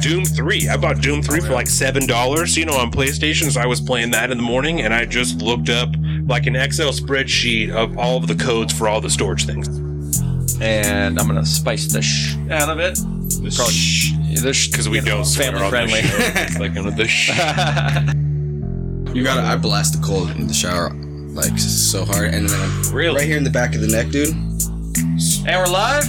Doom 3. I bought Doom 3 for like $7, you know, on PlayStation. So I was playing that in the morning and I just looked up like an Excel spreadsheet of all of the codes for all the storage things. And I'm gonna spice the sh out of it. Probably this Because we don't swear family on this friendly. show. It's like one of the sh- You gotta. I blast the cold in the shower like so hard, and then Really? right here in the back of the neck, dude. And we're live.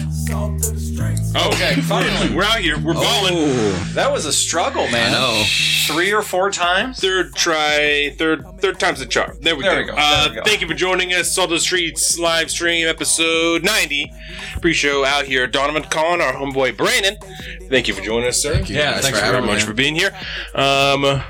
Okay, finally. We're out here. We're balling. Oh, That was a struggle, man. no. Three or four times. Third try, third third time's the charm. There we There go. we go, Uh, there we go. Thank you for joining us. Salt of the Streets live stream episode 90. Pre-show out here. Donovan Collin, our homeboy Brandon. Thank you for joining us, sir. Thank you Yeah, guys thanks for very having much me. for being here. Um,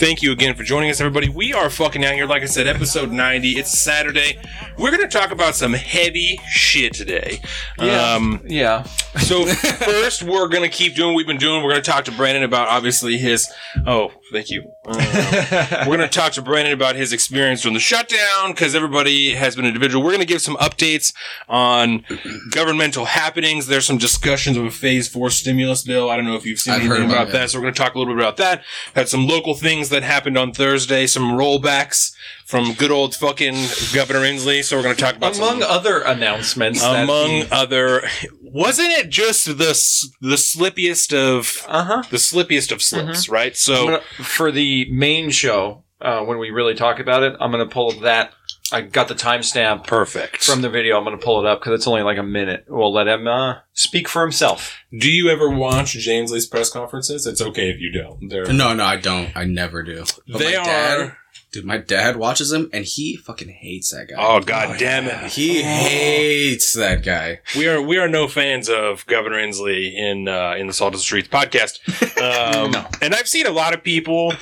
thank you again for joining us, everybody. We are fucking out here, like I said, episode 90. It's Saturday. We're going to talk about some heavy shit today. Um, yeah. so first, we're going to keep doing what we've been doing. We're going to talk to Brandon about obviously his. Oh, thank you. Um, we're going to talk to Brandon about his experience during the shutdown because everybody has been individual. We're going to give some updates on governmental happenings. There's some discussions of a phase four stimulus bill. I don't know if you've seen I've heard anything about, about that. So we're going to talk a little bit about that. Had some local things that happened on Thursday, some rollbacks from good old fucking Governor Inslee. So we're going to talk about Among some, other announcements, that among other, wasn't it just the the slippiest of uh huh. the slippiest of slips, right? So gonna, for the main show, uh, when we really talk about it, I'm going to pull that. I got the timestamp perfect. from the video. I'm going to pull it up because it's only like a minute. We'll let him uh, speak for himself. Do you ever watch Jay Inslee's press conferences? It's okay if you don't. They're No, no, I don't. I never do. But they my dad, are. dude. My dad watches him and he fucking hates that guy. Oh god damn it! He hates that guy. We are we are no fans of Governor Inslee in uh, in the Salt of the Streets podcast. Um, No. And I've seen a lot of people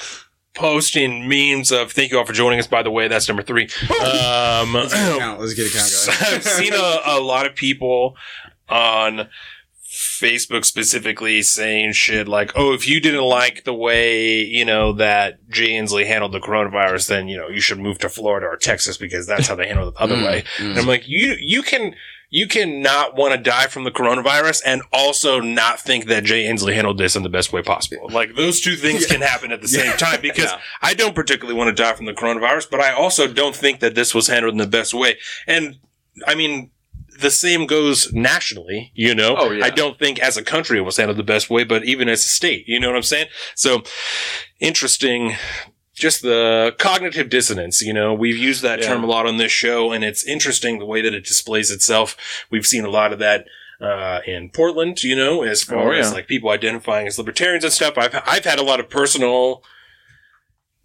posting memes of thank you all for joining us. By the way, that's number three. Um, Let's get a count. Let's get a count going. I've seen a, a lot of people on Facebook specifically saying shit like, "Oh, if you didn't like the way you know that Jay Inslee handled the coronavirus, then you know you should move to Florida or Texas because that's how they handle it the other Mm, way." mm. And I'm like, you you can. You cannot want to die from the coronavirus and also not think that Jay Inslee handled this in the best way possible. Like those two things can happen at the same time because Yeah. I don't particularly want to die from the coronavirus, but I also don't think that this was handled in the best way. And I mean, the same goes nationally, you know? Oh, yeah. I don't think as a country it was handled the best way, but even as a state, you know what I'm saying? So interesting. Just the cognitive dissonance, you know, we've used that Yeah. term a lot on this show, and it's interesting the way that it displays itself. We've seen a lot of that uh, in Portland, you know, as far Oh, yeah. as like people identifying as libertarians and stuff. I've I've had a lot of personal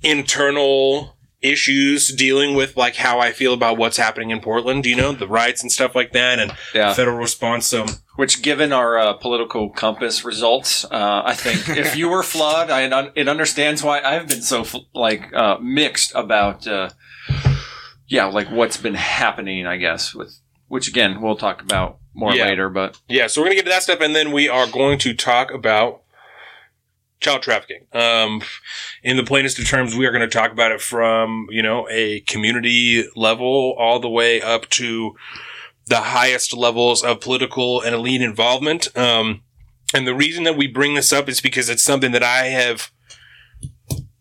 internal issues dealing with like how I feel about what's happening in Portland, you know, the riots and stuff like that and Yeah. federal response. So Which, given our uh, political compass results, uh, I think if you were flawed, I, it understands why I've been so like uh, mixed about, uh, yeah, like what's been happening. I guess with which again we'll talk about more Yeah. later. But yeah, so we're gonna get to that stuff and then we are going to talk about child trafficking. Um, in the plainest of terms, we are going to talk about it from, you know, a community level all the way up to the highest levels of political and elite involvement. Um, and the reason that we bring this up is because it's something that I have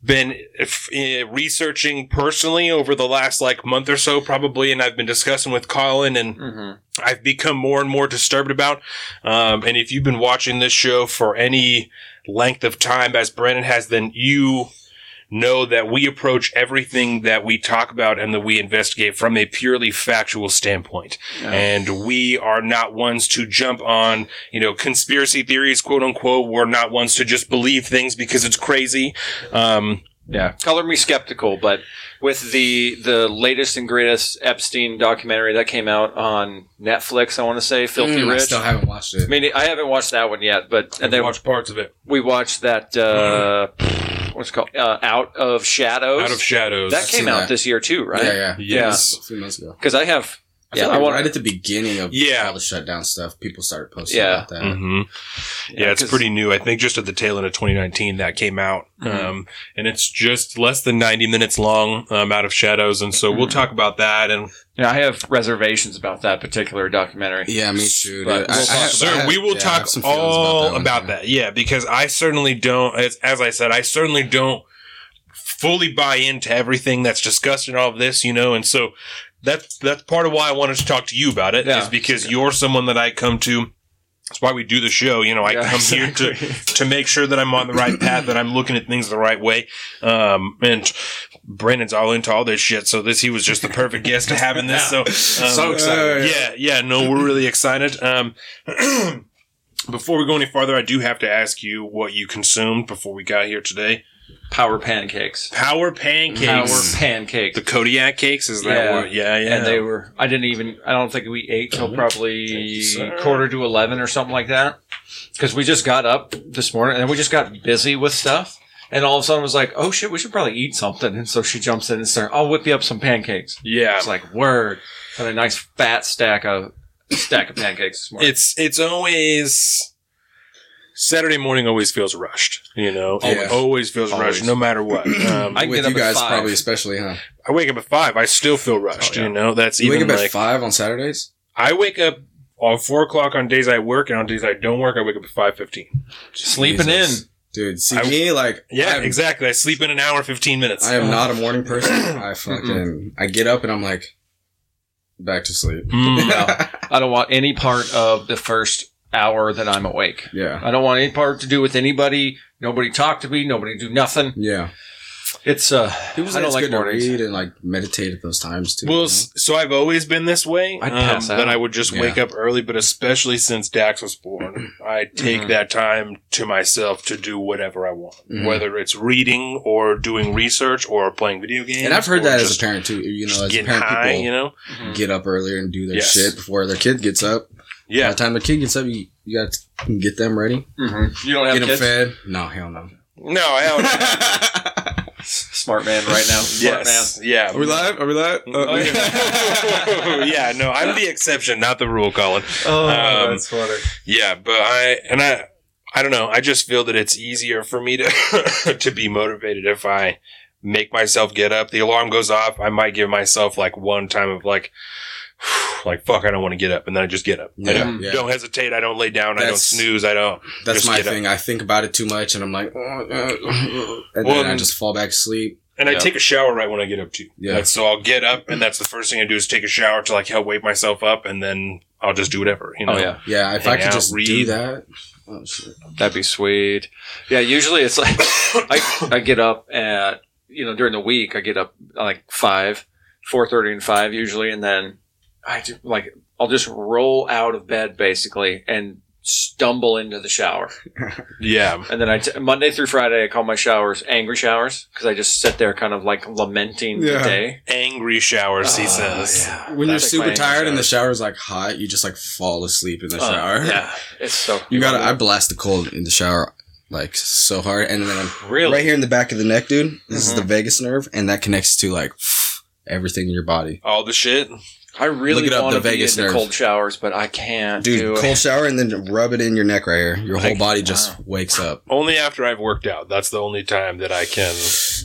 been f- eh, researching personally over the last like month or so, probably, and I've been discussing with Colin and I've become more and more disturbed about. Um, and if you've been watching this show for any length of time, as Brandon has, then you know that we approach everything that we talk about and that we investigate from a purely factual standpoint. And we are not ones to jump on, you know, conspiracy theories, quote unquote. We're not ones to just believe things because it's crazy. Um, yeah, color me skeptical, but with the the latest and greatest Epstein documentary that came out on Netflix, I want to say Filthy Mm, I still haven't watched it. I mean, I haven't watched that one yet, but and I've then watched parts of it. we watched that uh, what's it called uh, Out of Shadows. Out of Shadows. that I've came seen out that. this year too, right? Yeah, yeah. Yes. A few months ago. Because I have I Yeah, feel I like want- right at the beginning of Yeah. all the shutdown stuff, people started posting Yeah. about that. hmm Yeah, it's pretty new. I think just at the tail end of 2019 that came out, Mhm. um, and it's just less than 90 minutes long. Um, out of shadows, and so we'll Mhm. talk about that. And Yeah, I have reservations about that particular documentary. Yeah, me too. But dude. we'll I- I talk have- sir, I have- we will yeah, talk have some feelings all one, about too. that. Yeah, because I certainly don't. As, as I said, I certainly don't fully buy into everything that's discussed in all of this. You know, and so that's that's part of why I wanted to talk to you about it. Is Yeah. because you're someone that I come to. That's why we do the show. You know, I Yeah, come here to to make sure that I'm on the right path, that I'm looking at things the right way. Um, and Brandon's all into all this shit, so this he was just the perfect guest to have in this. So, um, So excited. Yeah, yeah, no, we're really excited. Um, before we go any farther, I do have to ask you what you consumed before we got here today. Power pancakes. Power pancakes. Power pancakes. the Kodiak cakes. Is that Yeah. what? Yeah, yeah. And they were. I didn't even. I don't think we ate till oh, probably you, quarter to eleven or something like that. Because we just got up this morning and we just got busy with stuff. And all of a sudden, was like, "Oh shit, we should probably eat something." And so she jumps in and starts. I'll whip you up some pancakes. yeah. It's like word. Had a nice fat stack of stack of pancakes this morning. it's it's always Saturday morning always feels rushed. You know, Yeah. always feels Always. rushed, no matter what. Um, I I, get With up you at guys, five. probably especially, huh? I wake up at five. I still feel rushed. Oh, yeah. You know, that's You even wake up like at five on Saturdays. I wake up on four o'clock on days I work, and on days I don't work, I wake up at five fifteen. Sleeping Jesus. in. dude. See I- me, like, Yeah, I'm, exactly. I sleep in an hour, fifteen minutes. I am not a morning person. I fucking, I get up and I'm like, back to sleep. Mm. No. I don't want any part of the first hour that I'm awake. yeah, I don't want any part to do with anybody. Nobody talk to me. Nobody do nothing. yeah. It's uh, People say I don't it's like good mornings. to read and like meditate at those times too. Well, you know? so I've always been this way. I'd um, out. that I would just Yeah. wake up early, but especially since Dax was born, I take Mhm. that time to myself to do whatever I want, Mhm. whether it's reading or doing research or playing video games. and I've heard or that as just a parent too. You know, as a getting parent, high. people You know, get up earlier and do their Yes. shit before their kid gets up. By yeah. the time the kid gets up, you, you got to get them ready, Mhm. you don't have get them kids. fed. No, hell no. No, I don't. Smart man, right now. Smart yes, yeah. Are we live? Are we live? Oh, yeah. yeah, no, I'm the exception, not the rule, Colin. Oh, Um, that's funny. Yeah, but I and I I don't know. I just feel that it's easier for me to to be motivated if I make myself get up. The alarm goes off. I might give myself like one time of like like fuck, I don't want to get up, and then I just get up. I don't, yeah. don't hesitate. I don't lay down. I don't snooze. I don't. That's Just my get up. thing. I think about it too much, and I'm like, "Oh, uh," and Well, then I just fall back to sleep. And I take a shower right when I get up too. Yeah. That's, so I'll get up, and that's the first thing I do is take a shower to like help wake myself up, and then I'll just do whatever. You know. Oh yeah, Yeah, if I could out, just do that. Oh, That'd be sweet. Yeah, usually it's like I I get up at you know during the week I get up at like five, four thirty and five usually, and then I do, like I'll just roll out of bed basically and stumble into the shower. Yeah. And then I t- Monday through Friday I call my showers angry showers because I just sit there kind of like lamenting the day. Angry showers, he Oh, says. yeah. When you're like super my tired and the shower. shower's like hot, you just like fall asleep in the Oh, shower. yeah, it's so You gotta. I blast the cold in the shower like so hard, and then I'm really right here in the back of the neck, dude. This is Mhm. the vagus nerve, and that connects to like everything in your body. All the shit. I really Look it up, want to the be vagus into nerve. cold showers, but I can't Dude, do it. cold shower and then rub it in your neck right here. Your whole Like, body just wow. wakes up. Only after I've worked out. That's the only time that I can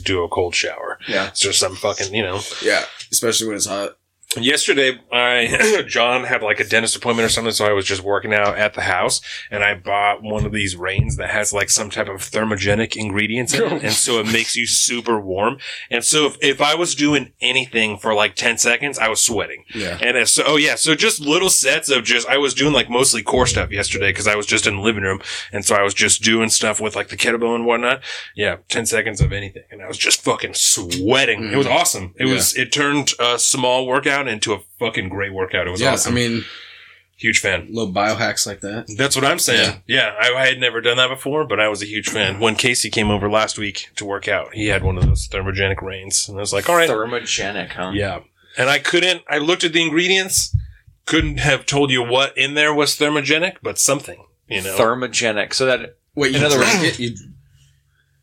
do a cold shower. Yeah. It's just some fucking, you know. Yeah, especially when it's hot. Yesterday, I John had like a dentist appointment or something, so I was just working out at the house, and I bought one of these Reigns that has like some type of thermogenic ingredients in it, and so it makes you super warm. And so if, if I was doing anything for like ten seconds, I was sweating. Yeah. And it's, so, oh yeah, so just little sets of just, I was doing like mostly core stuff yesterday because I was just in the living room. And so I was just doing stuff with like the kettlebell and whatnot. Yeah, 10 seconds of anything. And I was just fucking sweating. It was mm. awesome. It Yeah. was, it turned a small workout into a fucking great workout. It was yeah, awesome. I mean, huge fan. little biohacks like that. That's what I'm saying. Yeah, I, I had never done that before, but I was a huge fan. When Casey came over last week to work out, he had one of those thermogenic Reigns. And I was like, all right. Thermogenic, huh? Yeah. And I couldn't, I looked at the ingredients, couldn't have told you what in there was thermogenic, but something, you know. Thermogenic. So that Wait, you In other words- it? You,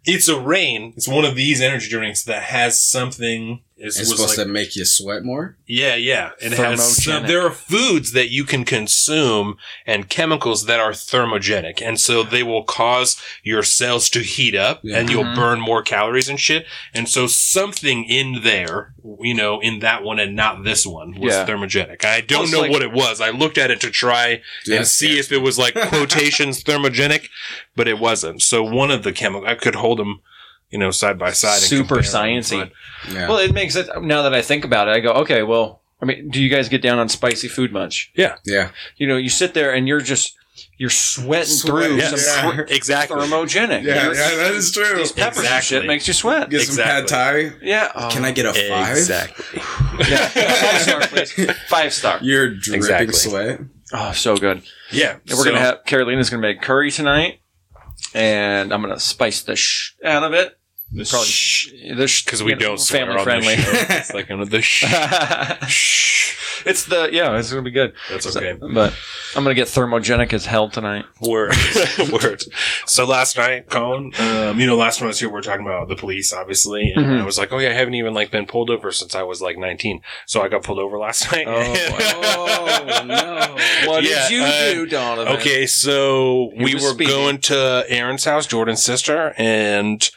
it's a Reign. It's one of these energy drinks that has something Is, It's supposed like- to make you sweat more. Yeah, yeah. And it has some, there are foods that you can consume and chemicals that are thermogenic. And so they will cause your cells to heat up Yeah. and you'll Mhm. burn more calories and shit. And so something in there, you know, in that one and not this one was Yeah. thermogenic. I don't Plus, know like- what it was. I looked at it to try Dude, and see scares if it was like quotations thermogenic, but it wasn't. So one of the chemicals I could hold them, you know, side by side. Super compare 'em, sciencey. but- Yeah. Well, it makes it. Now that I think about it, I go, okay, well, I mean, do you guys get down on spicy food much? yeah. Yeah. You know, you sit there and you're just you're sweating Sweating, through Yeah. some Yeah. cr- Exactly. thermogenic. Yeah, You're- yeah, that is true. These peppers and shit makes you sweat. Get some pad thai. Yeah. Oh. Can I get a five? Exactly. Yeah. Five star, please. Five star. You're dripping Exactly. sweat. Oh, so good. Yeah. And we're so- gonna have Carolina's gonna make curry tonight, and I'm gonna spice the sh out of it. Probably the sh because we you know, don't swear family on friendly. This show. It's like under the sh- shh. it's the yeah, it's gonna be good. That's So- okay. but I'm gonna get thermogenic as hell tonight. Word, word. So last night, Colin, um, you know, last time I was here, we were talking about the police, obviously, and Mhm. I was like, "Oh yeah, I haven't even like been pulled over since I was like 19." So I got pulled over last night. Oh, no. What Yeah, did you uh, do, Donovan? Okay, so He we were speeding. going to Aaron's house, Jordan's sister, and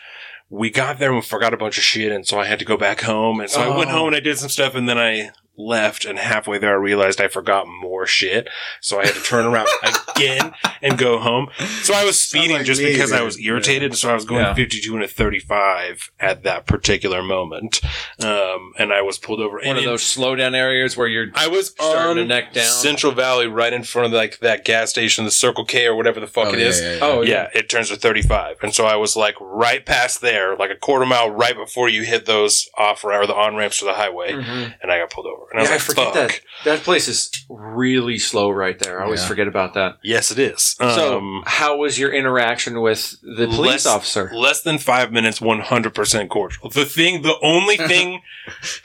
we got there and we forgot a bunch of shit, and so I had to go back home. And so I went Oh. home and I did some stuff, and then I left, and halfway there I realized I forgot more shit, so I had to turn around again and go home. So I was speeding like just me, because I was irritated, so I was going Yeah. 52 and a 35 at that particular moment, um, and I was pulled over. One and of in- those slow down areas where you're I was starting on to neck down. Central Valley, right in front of like that gas station, the Circle K or whatever the fuck it is. Oh, it yeah, is. yeah, yeah. Oh, Yeah, it turns to 35. And so I was like right past there, like a quarter mile right before you hit those off or the on ramps to the highway. Mhm. And I got pulled over. And I was Yeah, I forget fuck. that. That place is really slow right there. I always Yeah. forget about that. Yes, it is. So, Um, how was your interaction with the less- police officer? Less than five minutes, 100% cordial. The thing, the only thing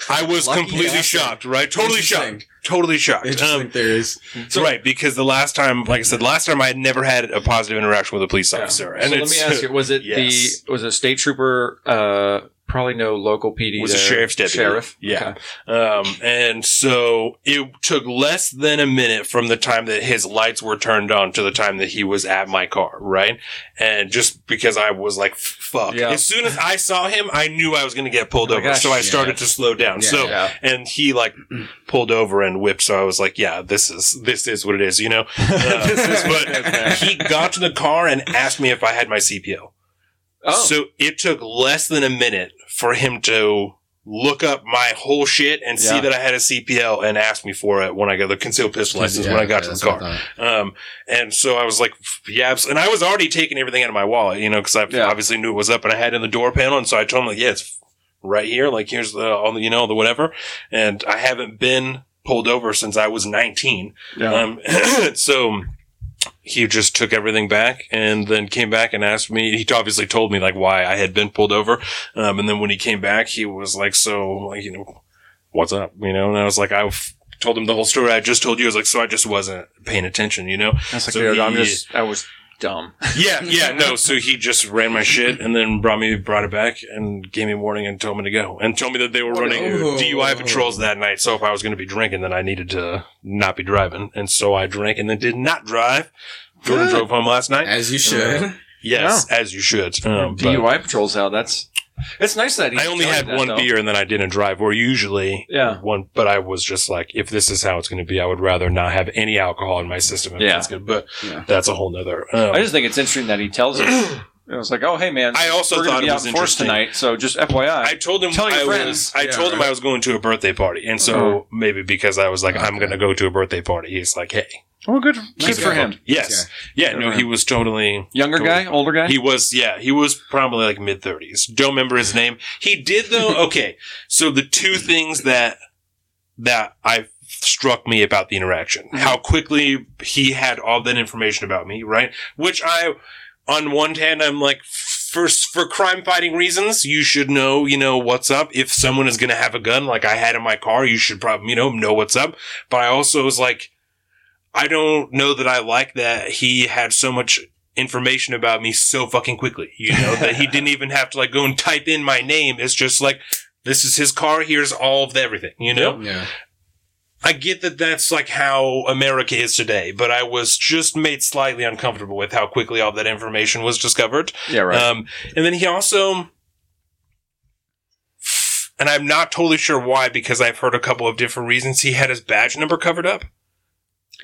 I was Lucky completely bastard. shocked, right? Totally Interesting. shocked. Totally shocked. Interesting Um, theories. right, because the last time, like I said, last time I had never had a positive interaction with a police officer. so let it's- me ask you: Was it Yes. the was it state trooper? Uh, probably no local PD. Was a sheriff's deputy. Sheriff. Yeah. Okay. Um, and so it took less than a minute from the time that his lights were turned on to the time that he was at my car, right? And just because I was like, fuck. Yeah. As soon as I saw him, I knew I was going to get pulled Oh over. gosh. so I Yeah. started to slow down. Yeah, so, yeah. and he like pulled over and whipped. So I was like, yeah, this is, this is what it is, you know? Uh, This is what it is, man. he got to the car and asked me if I had my CPL. Oh, So it took less than a minute for him to look up my whole shit and see that I had a CPL and ask me for it when I got the concealed pistol license when I got to the car. Um, and so I was like, yeah, and I was already taking everything out of my wallet, you know, because I Yeah. obviously knew it was up and I had it in the door panel. And so I told him, like, yeah, it's right here. Like, here's the, all the, you know, the whatever. And I haven't been pulled over since I was 19. yeah. Um, so he just took everything back and then came back and asked me. He obviously told me like why I had been pulled over. Um, and then when he came back, he was like, so like, you know, what's up? You know, and I was like, I told him the whole story I just told you. I was like, so I just wasn't paying attention, you know? That's like, so dude, I'm just I was dumb. Yeah, yeah, no. So he just ran my shit and then brought me, brought it back and gave me a warning and told me to go and told me that they were running Oh. DUI patrols that night. So if I was going to be drinking, then I needed to not be driving. And so I drank and then did not drive. Jordan Good. drove home last night. As you should. Yes, as you should. Um, DUI patrols out. That's it's nice that he I only had that, one though. beer and then I didn't drive. Or usually, Yeah. one. But I was just like, if this is how it's going to be, I would rather not have any alcohol in my system. If Yeah. that's good. But Yeah. that's a whole nother. Um, I just think it's interesting that he tells us. It was like, oh, hey, man. I also we're thought be it was in interesting. tonight, so just FYI. I told him Tell your I friends. was. I Yeah, told him. I was going to a birthday party, and so Mhm. maybe because I was like, I'm going to go to a birthday party. He's like, Hey, well, good. Nice Good for him. yes, yeah, Good no, he was totally. Younger Totally. guy, older guy. He was, yeah, he was probably like mid thirties. Don't remember his name. He did though. Okay, so the two things that that I struck me about the interaction, Mm-hmm. how quickly he had all that information about me, right? Which I, on one hand, I'm like, for for crime fighting reasons, you should know, you know, what's up. If someone is going to have a gun, like I had in my car, you should probably, you know, know what's up. But I also was like, I don't know that I like that he had so much information about me so fucking quickly. You know, that he didn't even have to like go and type in my name. It's just like, this is his car. Here's all of the everything. You know. Yeah. I get that that's like how America is today, but I was just made slightly uncomfortable with how quickly all that information was discovered. Yeah, right. Um, and then he also, and I'm not totally sure why, because I've heard a couple of different reasons. He had his badge number covered up.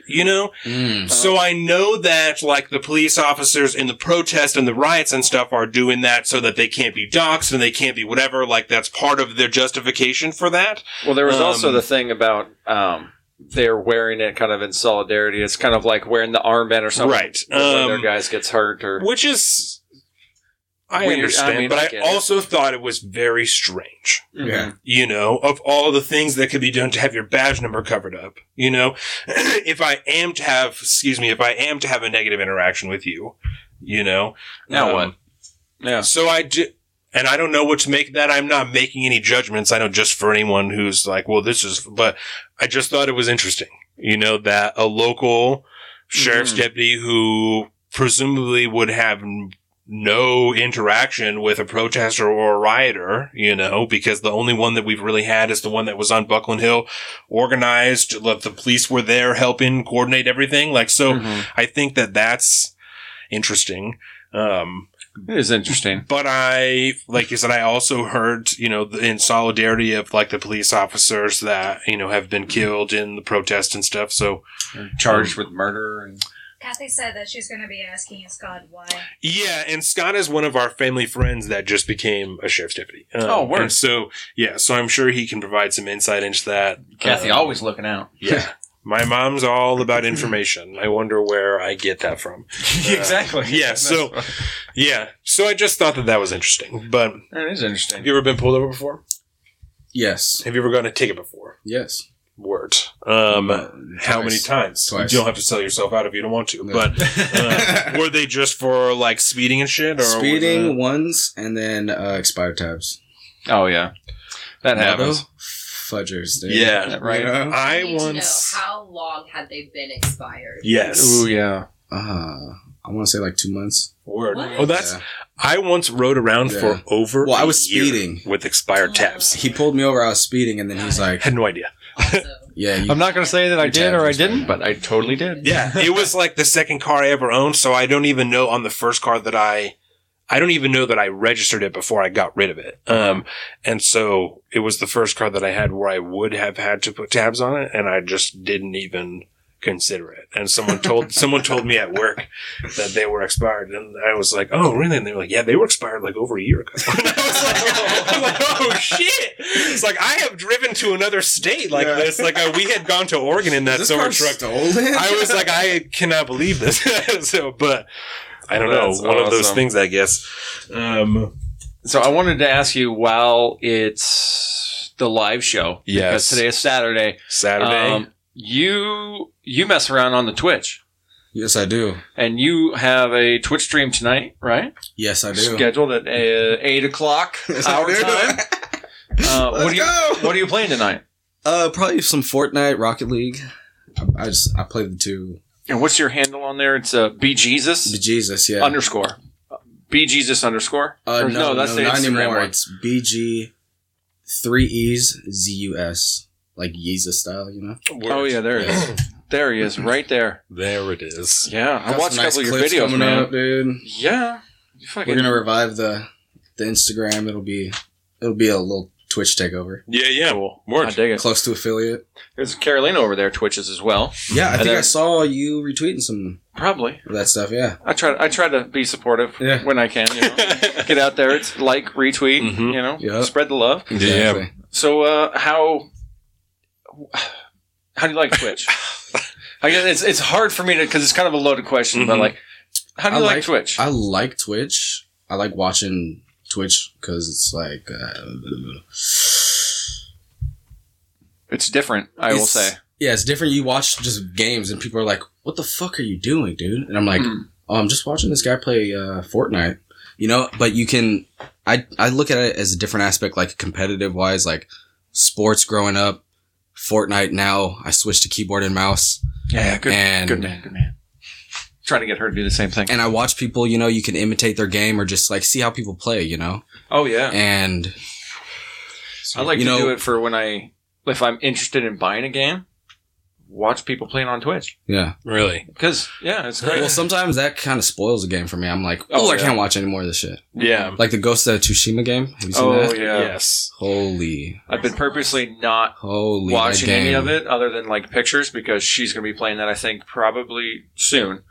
You know, Mm. so I know that like the police officers in the protest and the riots and stuff are doing that so that they can't be doxxed and they can't be whatever. Like that's part of their justification for that. Well, there was also Um, the thing about um, they're wearing it kind of in solidarity. It's kind of like wearing the armband or something. Right. when their Um, guys gets hurt or Which is, I Weird. understand, I mean, but I I, get it. also thought it was very strange. Yeah. You know, of all the things that could be done to have your badge number covered up. You know, if I am to have, excuse me, if I am to have a negative interaction with you, you know, Now um, what? Yeah. So I do, and I don't know what to make of that. I'm not making any judgments. I know just for anyone who's like, well, this is, but I just thought it was interesting, you know, that a local sheriff's Mhm. deputy who presumably would have n- no interaction with a protester or a rioter, you know, because the only one that we've really had is the one that was on Buckland Hill, organized, the police were there helping coordinate everything. Like, so Mhm. I think that that's interesting. Um, It is interesting. but I, like you said, I also heard, you know, in solidarity of like the police officers that, you know, have been killed in the protest and stuff. So, charged with murder and Kathy said that she's going to be asking Scott why. yeah. And Scott is one of our family friends that just became a sheriff's deputy. Um, Oh, word. And so, yeah, so I'm sure he can provide some insight into that. Kathy Um, always looking out. Yeah. My mom's all about information. I wonder where I get that from. exactly. yeah, so- Yeah. So I just thought that that was interesting. But it is have interesting. you ever been pulled over before? Yes. Have you ever gotten a ticket before? Yes. Word. Um, Uh, how many times? Twice. You don't have to sell yourself out if you don't want to. No. But uh, were they just for like speeding and shit? Or Speeding it- ones and then uh, expired tabs. Oh yeah, that happens. Fudgers, dude. Yeah. Right. You know? I need to know once. how long had they been expired? Yes. Oh yeah. Uh, I want to say like two months. Word. What? Oh, that's. Yeah. I once rode around Yeah. for over. Well, I a was year speeding. with expired tabs. He pulled me over. I was speeding, and then he's like, Had no idea. Also, "Yeah, you, I'm not going to say that I did or I didn't, but I totally did. Yeah, it was like the second car I ever owned, so I don't even know on the first car that I I don't even know that I registered it before I got rid of it. Um and so it was the first car that I had where I would have had to put tabs on it and I just didn't even consider it. And someone told someone told me at work that they were expired and I was like, "Oh, really?" And they were like, "Yeah, they were expired like over a year ago." And I was like, I was like, "Oh shit." It's like I have driven to another state like Yeah. this. Like uh, we had gone to Oregon in that this summer car truck stolen." I was like, I cannot believe this. so, but I don't know. That's One of those things, I guess. Um, So I wanted to ask you while it's the live show. Yes. Because today is Saturday. Saturday. Um, you you mess around on the Twitch. yes, I do. And you have a Twitch stream tonight, right? Yes, I do. Scheduled at uh, eight o'clock Yes, our time. Uh, what Let's are you go. What are you playing tonight? Uh, probably some Fortnite, Rocket League. I, I just I played the two. And what's your handle on there? It's uh, B Jesus Jesus, yeah. underscore. B Jesus underscore. uh, Or no, that's no, the not Instagram anymore. one. It's BG, three E's, Z U S, like Yeezus style, you know. Oh yeah, there it is. There he is, right there. there it is. Yeah, I Got watched some a couple of your videos, coming man. up, dude. Yeah, fucking. We're gonna revive the the Instagram. It'll be it'll be a little Twitch takeover, Yeah, yeah. cool. Word. I dig it. close to affiliate. There's Carolina over there twitches as well. Yeah, I And think I saw you retweeting some Probably. of that stuff. Yeah, I try. I try to be supportive Yeah. when I can. You know, get out there. It's like retweet. Mhm. You know, Yep. spread the love. exactly. So, uh, how how do you like Twitch? I guess it's it's hard for me to because it's kind of a loaded question, but Mhm. like, how do you like, like- Twitch? I like Twitch. I like watching Twitch because it's like uh, it's different. I will say. yeah, it's different. You watch just games and people are like, "What the fuck are you doing, dude?" And I'm like, Mhm. "Oh, I'm just watching this guy play uh, Fortnite." You know, but you can. I I look at it as a different aspect, like competitive wise, like sports growing up. Fortnite now, I switched to keyboard and mouse, Yeah, good, and good man, good man. Trying to get her to do the same thing. and I watch people. You know, you can imitate their game or just like see how people play. You know, oh yeah, and. I like You to know- do it for when I, if I'm interested in buying a game, watch people playing on Twitch. Yeah. really. Because, yeah, it's great. Well, sometimes that kind of spoils the game for me. I'm like, Oh, oh, I yeah. can't watch any more of this shit. Yeah. Like the Ghost of Tsushima game. Have you seen oh, that? yeah. Yes. Holy, I've been purposely not holy. watching any of it other than like pictures because she's going to be playing that, I think, probably soon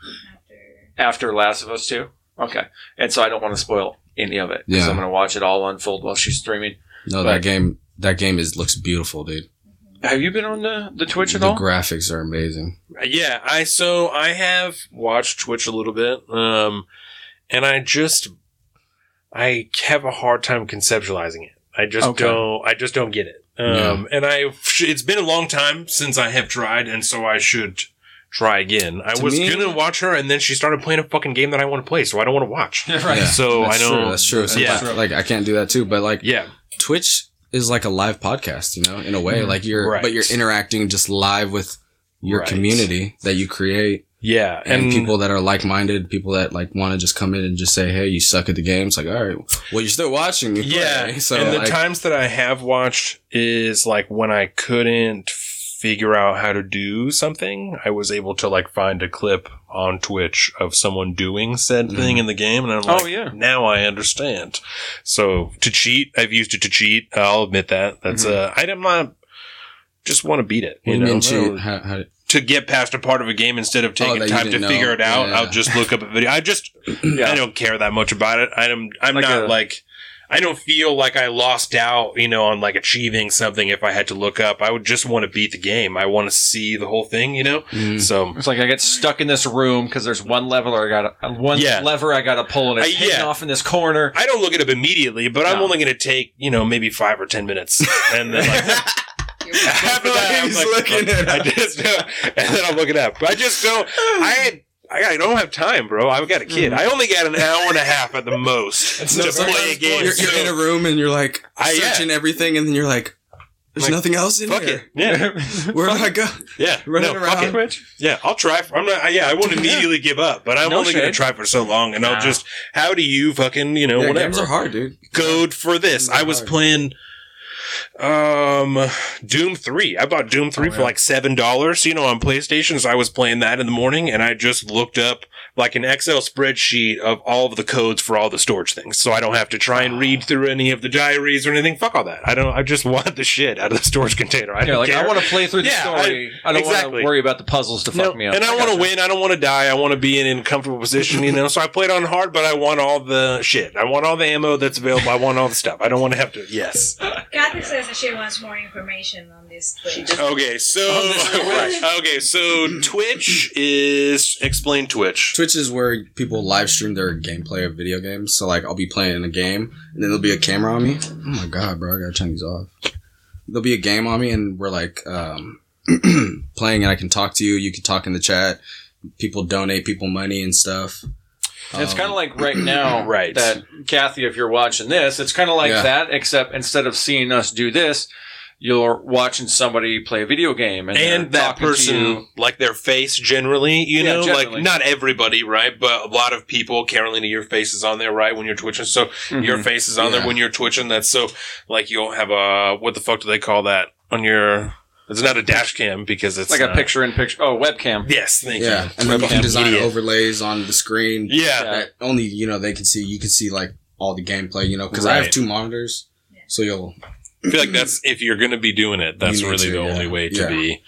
After after Last of Us 2. Okay. And so I don't want to spoil any of it because Yeah. I'm going to watch it all unfold while she's streaming. No, But- that game. That game is looks beautiful, dude. Have you been on the, the Twitch at the all? The graphics are amazing. Yeah, I so I have watched Twitch a little bit, um, and I just I have a hard time conceptualizing it. I just Okay. don't. I just don't get it. Um, and I it's been a long time since I have tried, and so I should try again. I To was me- gonna watch her, and then she started playing a fucking game that I want to play, so I don't want to watch. right. Yeah, So that's I know True, that's true. Yeah. Sometimes, Like I can't do that too, but like Yeah, Twitch is like a live podcast, you know, in a way. Mhm. Like you're, Right. but you're interacting just live with your Right. community that you create yeah, and, people that are like minded, people that like want to just come in and just say, "Hey, you suck at the game." It's like, all right, well, you're still watching me. Yeah. play. So and the like, times that I have watched is like when I couldn't figure out how to do something, I was able to like find a clip on Twitch of someone doing said thing in the game, and I'm like, Oh, yeah. now I understand. So to cheat, I've used it to cheat. I'll admit that. That's uh, I'm not just want to beat it. You you know, cheat? How, how, to get past a part of a game instead of taking Oh, time to didn't figure it out. Yeah. I'll just look up a video. I just yeah. I don't care that much about it. I'm I'm Like not a- like I don't feel like I lost out, you know, on like achieving something if I had to look up. I would just want to beat the game. I want to see the whole thing, you know. Mm. So It's like I get stuck in this room because there's one lever I got to one Yeah. lever I got to pull and it's Uh, hidden yeah. off in this corner. I don't look it up immediately, but I'm only going to take you know maybe five or ten minutes, and then like, You're after that, I'm He's like, looking it I just don't, and then I'll look it up. But I just don't. I. I don't have time, bro. I've got a kid. Mm. I only got an hour and a half at the most No, to play a game. You're, you're in a room and you're like I- yeah. searching everything, and then you're like, "There's Like, nothing else in fuck here. it. Yeah. Where do I go?" Yeah. Running no, around. fuck it. Yeah, I'll try. For, I'm not. Yeah, I won't immediately give up, but I'm No only going to try for so long, and Nah. I'll just. How do you fucking you know Yeah, whatever games are hard, dude. code for this? I was hard. playing. Um, Doom three. I bought Doom 3 for yeah. like seven dollars. You know, on PlayStation. So I was playing that in the morning, and I just looked up like an Excel spreadsheet of all of the codes for all the storage things, so I don't have to try and read through any of the diaries or anything. Fuck all that. I don't. I just want the shit out of the storage container. I Yeah, don't like care. I want to play through the Yeah, story. I, don't want exactly. to worry about the puzzles to fuck No, me up. And I, want to win. I don't want to die. I want to be in a comfortable position, you know. So I played on hard, but I want all the shit. I want all the ammo that's available. I want all the stuff. I don't want to have to. Yes. Kathy says that she wants more information on this Twitch. Okay. So. okay. So Twitch is explain Twitch. Twitch is where people live stream their gameplay of video games. So like I'll be playing in a game and then there'll be a camera on me. Oh my god, bro, I gotta turn these off. There'll be a game on me and we're like um playing and I can talk to you, you can talk in the chat. People donate people money and stuff. It's Um, kind of like right now, Right. That Kathy, if you're watching this, it's kind of like Yeah. that, except instead of seeing us do this, you're watching somebody play a video game, and, And that talking to person, you. like their face, generally, you Yeah, know, generally. like not everybody, right? But a lot of people, Carolina, your face is on there, right? When you're twitching, so your Mhm. face is on there when you're twitching. That's so like you'll have a what the fuck do they call that on your? It's not a dash cam because it's like a not- picture in picture. Oh, webcam. Yes, thank Yeah, you. and then you Webcam can design idiot. overlays on the screen Yeah, Yeah. that only you know they can see. You can see like all the gameplay, you know, because I have two monitors, so you'll I feel like that's if you're going to be doing it, that's really to, the yeah. only way to Yeah. be.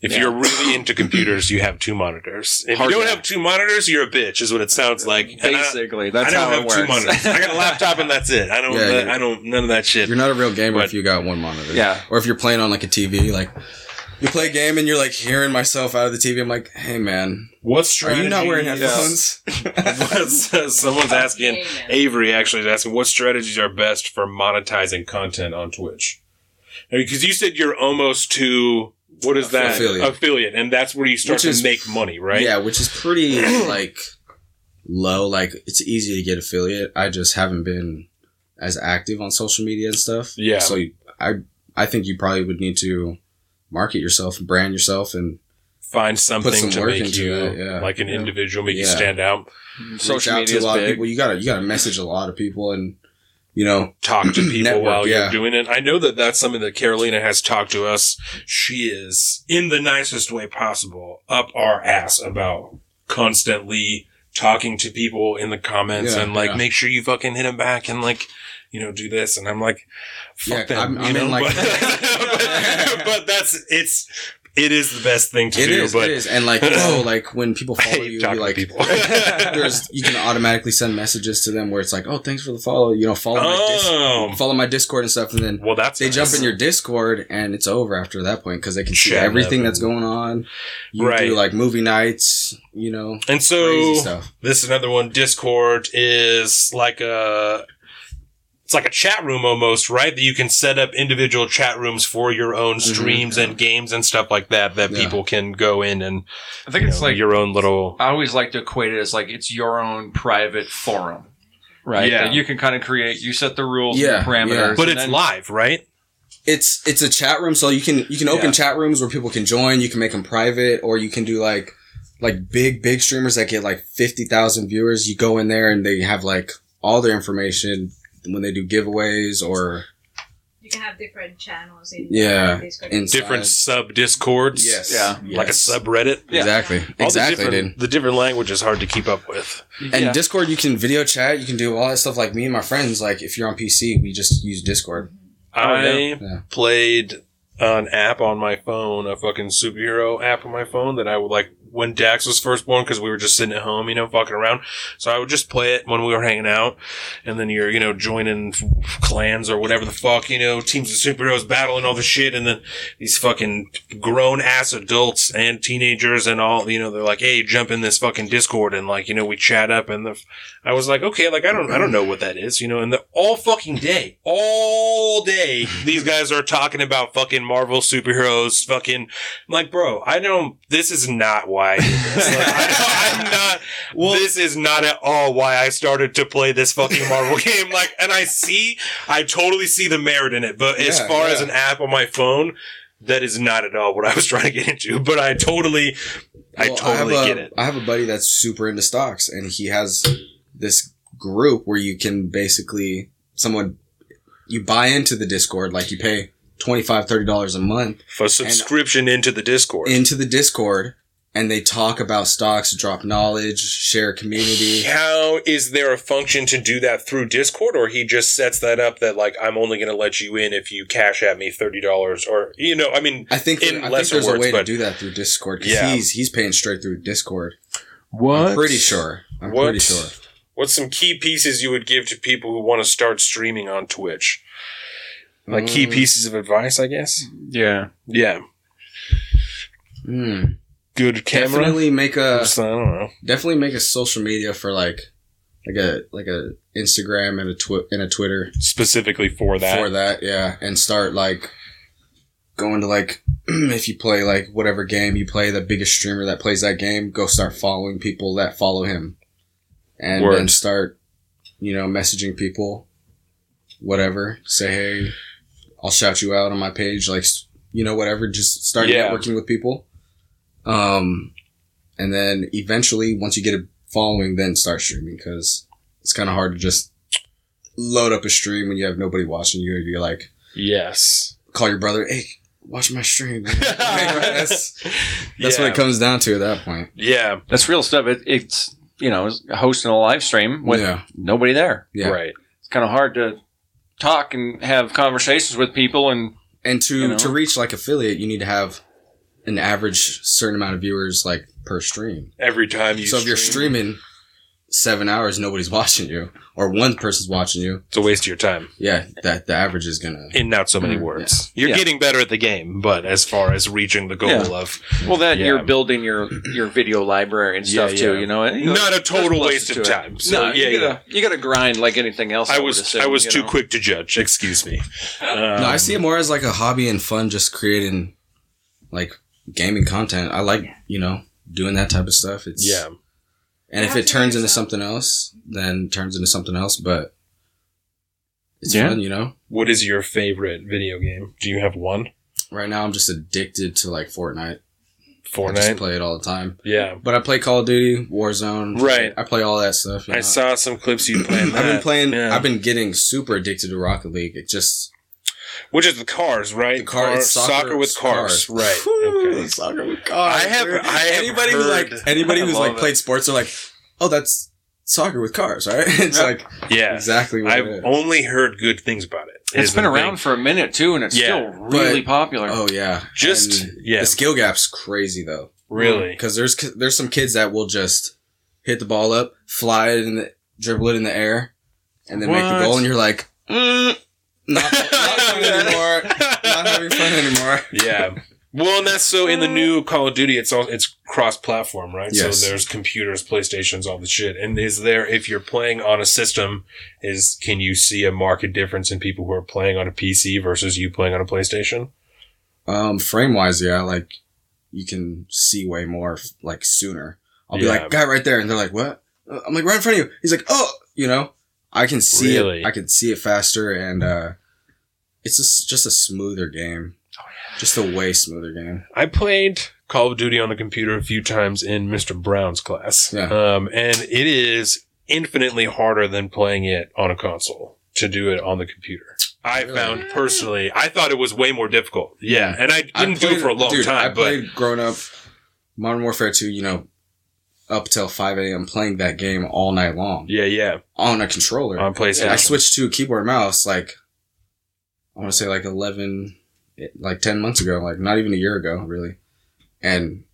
If Yeah. you're really into computers, you have two monitors. If Hard you don't have two monitors, you're a bitch, is what it sounds like. I- Basically, I, that's don't how have it two works. monitors. I got a laptop and that's it. I don't. Yeah. I don't. None of that shit. You're not a real gamer But- if you got one monitor. Yeah. Or if you're playing on like a TV, like you play a game and you're like hearing myself out of the TV. I'm like, hey man, What strategy? are strategy? you not wearing headphones? What's- Someone's asking. Avery actually is asking what strategies are best for monetizing content on Twitch. Because you said you're almost to what is that Affiliate. affiliate, and that's where you start Which to is- make money, right? Yeah, which is pretty like low. Like it's easy to get affiliate. I just haven't been as active on social media and stuff. Yeah. So I I think you probably would need to market yourself, and brand yourself, and Find something some to work make you it, yeah. like an Yeah. individual, make you stand out. Mm-hmm. Social reach out media to a is lot of big. people. You gotta you gotta message a lot of people and you know, talk to people Network, while yeah. you're doing it. I know that that's something that Carolina has talked to us. She is in the nicest way possible up our ass about constantly talking to people in the comments Yeah, and like yeah. make sure you fucking hit them back and like you know do this and I'm like fuck Yeah, them, I'm- you I'm know? in, like- but, but, but that's it's it is the best thing to it do. is, but it is, and like oh, like when people follow you, you like people. there's you can automatically send messages to them where it's like, oh, thanks for the follow, you know, follow my oh, dis- follow my Discord and stuff, and then well, that's they jump in your Discord and it's over after that point because they can see everything up that's going on. You Right. do like movie nights, you know, and crazy so stuff. This is another one. Discord is like a it's like a chat room almost, right? That you can set up individual chat rooms for your own Mhm, streams yeah. and games and stuff like that. That Yeah. people can go in and I think it's know, like your own little. I always like to equate it as like it's your own private forum, right? Yeah. That you can kind of create. You set the rules, Yeah, and the parameters, yeah. But and it's then- live, right? It's it's a chat room, so you can you can open Yeah. chat rooms where people can join. You can make them private, or you can do like like big big streamers that get like fifty thousand viewers. You go in there and they have like all their information when they do giveaways or You can have different channels in Yeah, in- Different sub discords. yes, Yeah. Like a subreddit. Yeah. Exactly, All exactly, the different, the different language is hard to keep up with. And yeah. Discord, you can video chat. You can do all that stuff. Like me and my friends. Like if you're on PC, we just use Discord. I oh, Yeah. played an app on my phone, a fucking superhero app on my phone that I would like when Dax was first born because we were just sitting at home, you know, fucking around. So I would just play it when we were hanging out, and then you're, you know, joining f- clans or whatever the fuck, you know, teams of superheroes battling all the shit, and then these fucking grown ass adults and teenagers and all, you know, they're like, hey, jump in this fucking Discord, and like, you know, we chat up, and the, I was like, okay, like I don't, I don't know what that is, you know, and the all fucking day, all day, these guys are talking about fucking Marvel superheroes, fucking, I'm like, bro, I don't, this is not why I do this. Like, I, am not, this is not at all why I started to play this fucking Marvel game. Like, and I see, I totally see the merit in it, but as Yeah, far as an app on my phone, that is not at all what I was trying to get into, but I totally, I Well, totally a- get it. I have a buddy that's super into stocks, and he has this group where you can basically someone you buy into the Discord, like you pay 25 $30 a month For subscription into the Discord. into the Discord, and they talk about stocks, drop knowledge, share community. How is there a function to do that through Discord, or he just sets that up that like I'm only going to let you in if you cash at me thirty dollars, or you know, I mean, I think, In I think there's words, a way but- to do that through Discord because Yeah. he's he's paying straight through Discord. what? I'm pretty sure. I'm What? pretty sure. What's some key pieces you would give to people who want to start streaming on Twitch? Like key Mm. pieces of advice, I guess. yeah. Yeah, Hmm. Good camera. Definitely make a Just, I don't know. definitely make a social media for like like a like a Instagram and a twi- and a Twitter Specifically for that. for that, yeah, and start like going to like if you play like whatever game you play, the biggest streamer that plays that game, go start following people that follow him, and Word. then start you know messaging people, whatever. Say hey, I'll shout you out on my page, like you know whatever. Just start Yeah. networking with people, um, and then eventually once you get a following, then start streaming because it's kind of hard to just load up a stream when you have nobody watching you. You're like Yes. call your brother, hey, watch my stream. man." that's that's yeah. what it comes down to at that point. Yeah. That's real stuff. It, it's you know hosting a live stream with yeah, nobody there. yeah. Right. It's kind of hard to talk and have conversations with people and And to You know? to reach like affiliate, you need to have an average certain amount of viewers like per stream. Every time you so if you're stream, streaming seven hours, nobody's watching you, or one person's watching you. it's a waste of your time. Yeah, that the average is gonna. in not so many Mm, words. You're Yeah. getting better at the game, but as far as reaching the goal Yeah. of well that Yeah. you're building your your video library and stuff Yeah, too. yeah. You know, And, you know, not a there's total pluses waste of to it. time. So no, yeah, you yeah. gotta you gotta grind like anything else. I would was assume, I was you too know? quick to judge. Excuse me. Um, no, I see it more as like a hobby and fun, just creating like gaming content. I like you know doing that type of stuff. It's Yeah, And if it turns into something. something else, then it turns into something else. But it's Yeah. fun, you know. what is your favorite video game? Do you have one? Right now, I'm just addicted to like Fortnite. Fortnite. I just Fortnite. play it all the time. Yeah. But I play Call of Duty, Warzone. Right. I play all that stuff. you I saw some clips you playing. I've been playing. Yeah. I've been getting super addicted to Rocket League. It just Which is the cars, right? the car, Car- it's soccer, with cars, right? Okay. Soccer with cars. I have- I have anybody who like anybody who's like it. played sports are like, oh, that's soccer with cars, right? It's Yep. like Yeah, exactly what I've it is. only heard good things about it. It's been around thing. for a minute too, and it's Yeah, still really but- popular. Oh yeah, Just- And yeah. The skill gap's crazy though, really. because there's there's some kids that will just hit the ball up, fly it in the dribble it in the air, and then make What? the goal, and you're like, mm, not, not fun anymore. Not having fun anymore. yeah. Well, and that's so in the new Call of Duty, it's all it's cross-platform, right? Yes. So there's computers, PlayStations, all the shit. And is there if you're playing on a system, is can you see a marked difference in people who are playing on a PC versus you playing on a PlayStation? Um, frame wise, yeah, like you can see way more like sooner. I'll be Yeah. like, guy right there, and they're like, what? Uh, I'm like, right in front of you. He's like, oh, you know, I can see Really? it. I can see it faster, and uh, it's just just a smoother game. Just a way smoother game. I played Call of Duty on the computer a few times in Mr. Brown's class. Yeah. Um, and it is infinitely harder than playing it on a console to do it on the computer. I Really? found personally, I thought it was way more difficult. Yeah. And I I didn't do it for a long dude, I time, but played growing up Modern Warfare 2, you know, up till 5 a.m. playing that game all night long yeah, yeah. on a controller. On PlayStation. I switched to keyboard and mouse like I want to say like 11 like 10 months ago, like not even a year ago really. And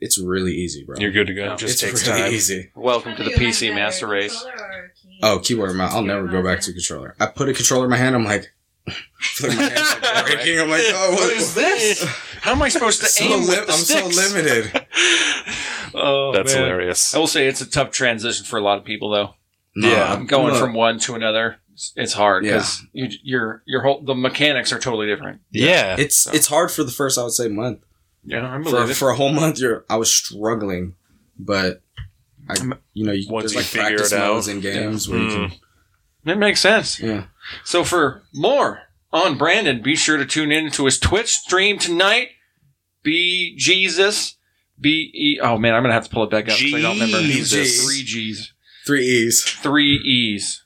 it's really easy, bro. You're good to go. Yeah. It just it's takes really time. easy. Welcome to the PC Master Race. Oh, keyboard and mouse. I'll never go back to controller. I put a controller in my hand, I'm like I feel like my hands like breaking. I'm like, oh, what is this? How am I supposed to So aim li- with the I'm so limited. Oh, That's man. hilarious. I will say it's a tough transition for a lot of people, though. Yeah. Um, going look, from one to another, it's- it's hard Yeah. because you, your your whole the mechanics are totally different. Yeah. it's it's hard for the first I would say month. Yeah, I For it. for a whole month, you're I was struggling, but I you know you, Once there's you like practice it out. modes in games where you can It makes sense. yeah. So for more on Brandon, be sure to tune in to his Twitch stream tonight. Be Jesus. Be E. Oh man, I'm gonna have to pull it back up. 'cause I don't remember. Jesus. Three G's. Three E's. Three E's.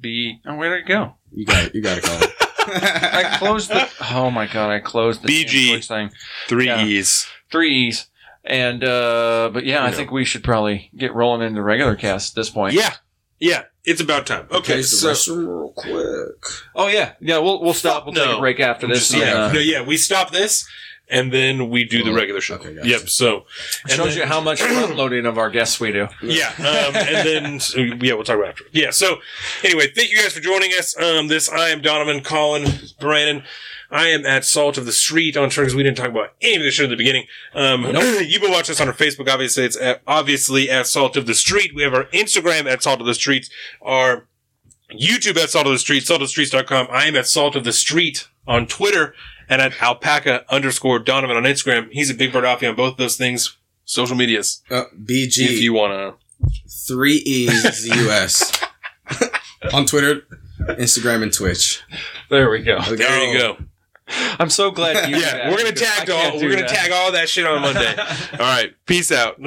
B. Oh, where did it go? You got it. You got to call it. I closed the. Oh my god, I closed the damn BG. Twitch thing. Three Yeah. E's. Three E's. And uh but yeah, I Yeah. think we should probably get rolling into regular cast at this point. Yeah. Yeah. It's about time. Okay. Use the So, restroom real quick. Oh yeah, yeah. We'll we'll stop. We'll take No. a break after this. yeah. and, uh, no, yeah. We stop this and then we do the Oh, regular show. okay, gotcha. Yep. So, It shows then- you how much front loading of our guests we do. Yeah, um, and then so, yeah, we'll talk about it after. Yeah. So anyway, thank you guys for joining us. Um, this I am Donovan, Colin, Brandon. I am at Salt of the Street on Turks. We didn't talk about any of this shit at the beginning. Um, you've been watching us on our Facebook. Obviously, it's at, obviously at Salt of the Street. We have our Instagram at Salt of the Street. Our YouTube at Salt of the Street, salt of the saltofthestreets.com. I am at Salt of the Street on Twitter and at alpaca underscore Donovan on Instagram. He's a big bird Bardafi on both of those things. Social medias. Uh, BG. If you want to. Three E's US. On Twitter, Instagram, and Twitch. There we go. Let's There you go. I'm so glad you. Yeah, we're gonna tag all, we're gonna tag all that shit on Monday. all right, peace out.